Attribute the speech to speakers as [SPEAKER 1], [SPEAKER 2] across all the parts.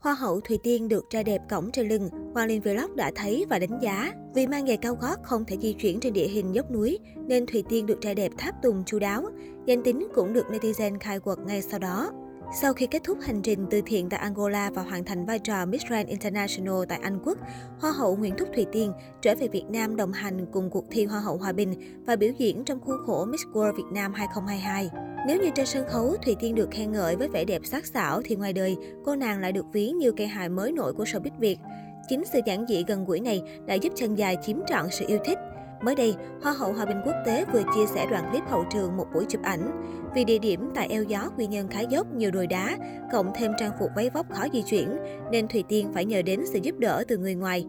[SPEAKER 1] Hoa hậu Thùy Tiên được trai đẹp cổng trên lưng, Hoàng Linh Vlog đã thấy và đánh giá. Vì mang giày cao gót không thể di chuyển trên địa hình dốc núi, nên Thùy Tiên được trai đẹp tháp tùng chu đáo. Danh tính cũng được netizen khai quật ngay sau đó. Sau khi kết thúc hành trình từ thiện tại Angola và hoàn thành vai trò Miss Grand International tại Anh Quốc, Hoa hậu Nguyễn Thúc Thùy Tiên trở về Việt Nam đồng hành cùng cuộc thi Hoa hậu Hòa bình và biểu diễn trong khuôn khổ Miss World Việt Nam 2022. Nếu như trên sân khấu, Thùy Tiên được khen ngợi với vẻ đẹp sắc sảo thì ngoài đời, cô nàng lại được ví như cây hài mới nổi của showbiz Việt. Chính sự giản dị gần gũi này đã giúp chân dài chiếm trọn sự yêu thích. Mới đây, Hoa hậu Hòa bình quốc tế vừa chia sẻ đoạn clip hậu trường một buổi chụp ảnh. Vì địa điểm tại eo gió quy nhân khá dốc, nhiều đồi đá, cộng thêm trang phục váy vóc khó di chuyển, nên Thùy Tiên phải nhờ đến sự giúp đỡ từ người ngoài.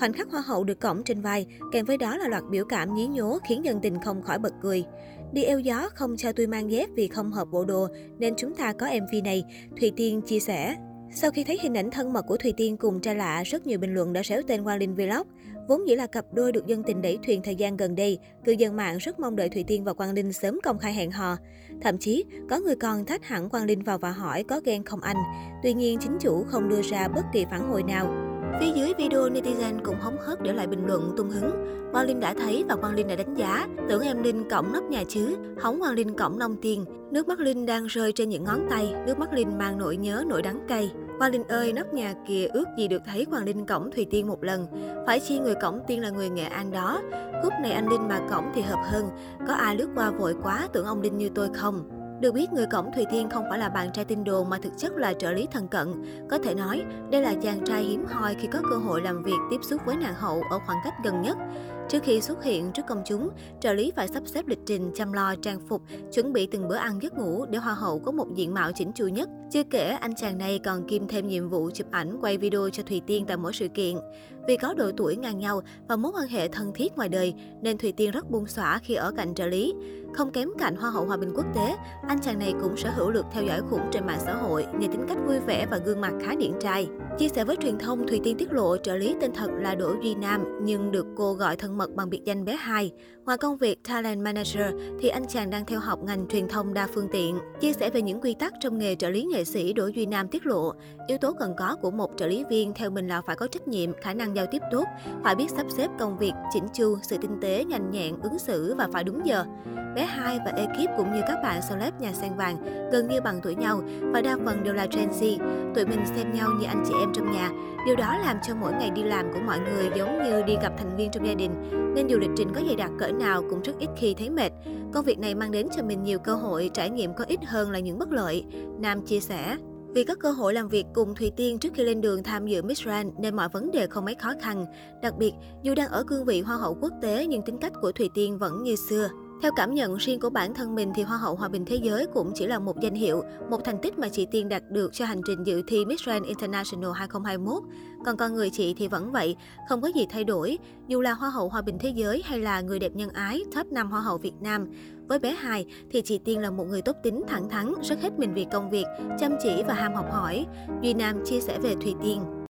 [SPEAKER 1] Khoảnh khắc hoa hậu được cõng trên vai, kèm với đó là loạt biểu cảm nhí nhố khiến dân tình không khỏi bật cười. Đi eo gió không cho tôi mang dép vì không hợp bộ đồ, nên chúng ta có MV này, Thùy Tiên chia sẻ. Sau khi thấy hình ảnh thân mật của Thùy Tiên cùng trai lạ, rất nhiều bình luận đã xéo tên Quang Linh Vlog. Vốn dĩ là cặp đôi được dân tình đẩy thuyền thời gian gần đây, cư dân mạng rất mong đợi Thùy Tiên và Quang Linh sớm công khai hẹn hò. Thậm chí, có người còn thách hẳn Quang Linh vào và hỏi có ghen không anh. Tuy nhiên, chính chủ không đưa ra bất kỳ phản hồi nào. Phía dưới video, netizen cũng hóng hớt để lại bình luận tung hứng. Quang Linh đã thấy và Quang Linh đã đánh giá. Tưởng em Linh cổng nóc nhà chứ, hóng Quang Linh cổng nông tiền. Nước mắt Linh đang rơi trên những ngón tay, nước mắt Linh mang nỗi nhớ nỗi đắng cay. Quang Linh ơi, nóc nhà kìa ước gì được thấy Quang Linh cổng Thùy Tiên một lần. Phải chi người cổng tiên là người Nghệ An đó. Khúc này anh Linh mà cổng thì hợp hơn. Có ai lướt qua vội quá tưởng ông Linh như tôi không? Được biết, người cổng Thùy Tiên không phải là bạn trai tin đồn mà thực chất là trợ lý thân cận. Có thể nói, đây là chàng trai hiếm hoi khi có cơ hội làm việc tiếp xúc với nàng hậu ở khoảng cách gần nhất. Trước khi xuất hiện trước công chúng, trợ lý phải sắp xếp lịch trình chăm lo trang phục, chuẩn bị từng bữa ăn giấc ngủ để hoa hậu có một diện mạo chỉnh chu nhất. Chưa kể, anh chàng này còn kiêm thêm nhiệm vụ chụp ảnh quay video cho Thùy Tiên tại mỗi sự kiện. Vì có độ tuổi ngang nhau và mối quan hệ thân thiết ngoài đời, nên Thùy Tiên rất buông xõa khi ở cạnh trợ lý. Không kém cạnh Hoa hậu Hòa bình quốc tế, anh chàng này cũng sở hữu lượt theo dõi khủng trên mạng xã hội nhờ tính cách vui vẻ và gương mặt khá điển trai. Chia sẻ với truyền thông, Thùy Tiên tiết lộ trợ lý tên thật là Đỗ Duy Nam nhưng được cô gọi thân mật bằng biệt danh bé hai. Ngoài công việc Talent Manager thì anh chàng đang theo học ngành truyền thông đa phương tiện. Chia sẻ về những quy tắc trong nghề trợ lý nghệ sĩ Đỗ Duy Nam tiết lộ, yếu tố cần có của một trợ lý viên theo mình là phải có trách nhiệm, khả năng giao tiếp tốt, phải biết sắp xếp công việc, chỉnh chu, sự tinh tế, nhanh nhẹn, ứng xử và phải đúng giờ. Bé hai và ekip cũng như các bạn celeb nhà sen vàng gần như bằng tuổi nhau và đa phần đều là Gen Z. Tụi mình xem nhau như anh chị em trong nhà. Điều đó làm cho mỗi ngày đi làm của mọi người giống như đi gặp thành viên trong gia đình. Nên dù lịch trình có dày đặc cỡ nào cũng rất ít khi thấy mệt. Công việc này mang đến cho mình nhiều cơ hội, trải nghiệm có ít hơn là những bất lợi. Nam chia sẻ. Vì có cơ hội làm việc cùng Thùy Tiên trước khi lên đường tham dự Miss Grand nên mọi vấn đề không mấy khó khăn. Đặc biệt, dù đang ở cương vị Hoa hậu quốc tế nhưng tính cách của Thùy Tiên vẫn như xưa. Theo cảm nhận riêng của bản thân mình thì Hoa hậu Hòa bình Thế giới cũng chỉ là một danh hiệu, một thành tích mà chị Tiên đạt được cho hành trình dự thi Miss Grand International 2021. Còn con người chị thì vẫn vậy, không có gì thay đổi, dù là Hoa hậu Hòa bình Thế giới hay là người đẹp nhân ái, top 5 Hoa hậu Việt Nam. Với bé Hài thì chị Tiên là một người tốt tính, thẳng thắn, rất hết mình vì công việc, chăm chỉ và ham học hỏi. Duy Nam chia sẻ về Thùy Tiên.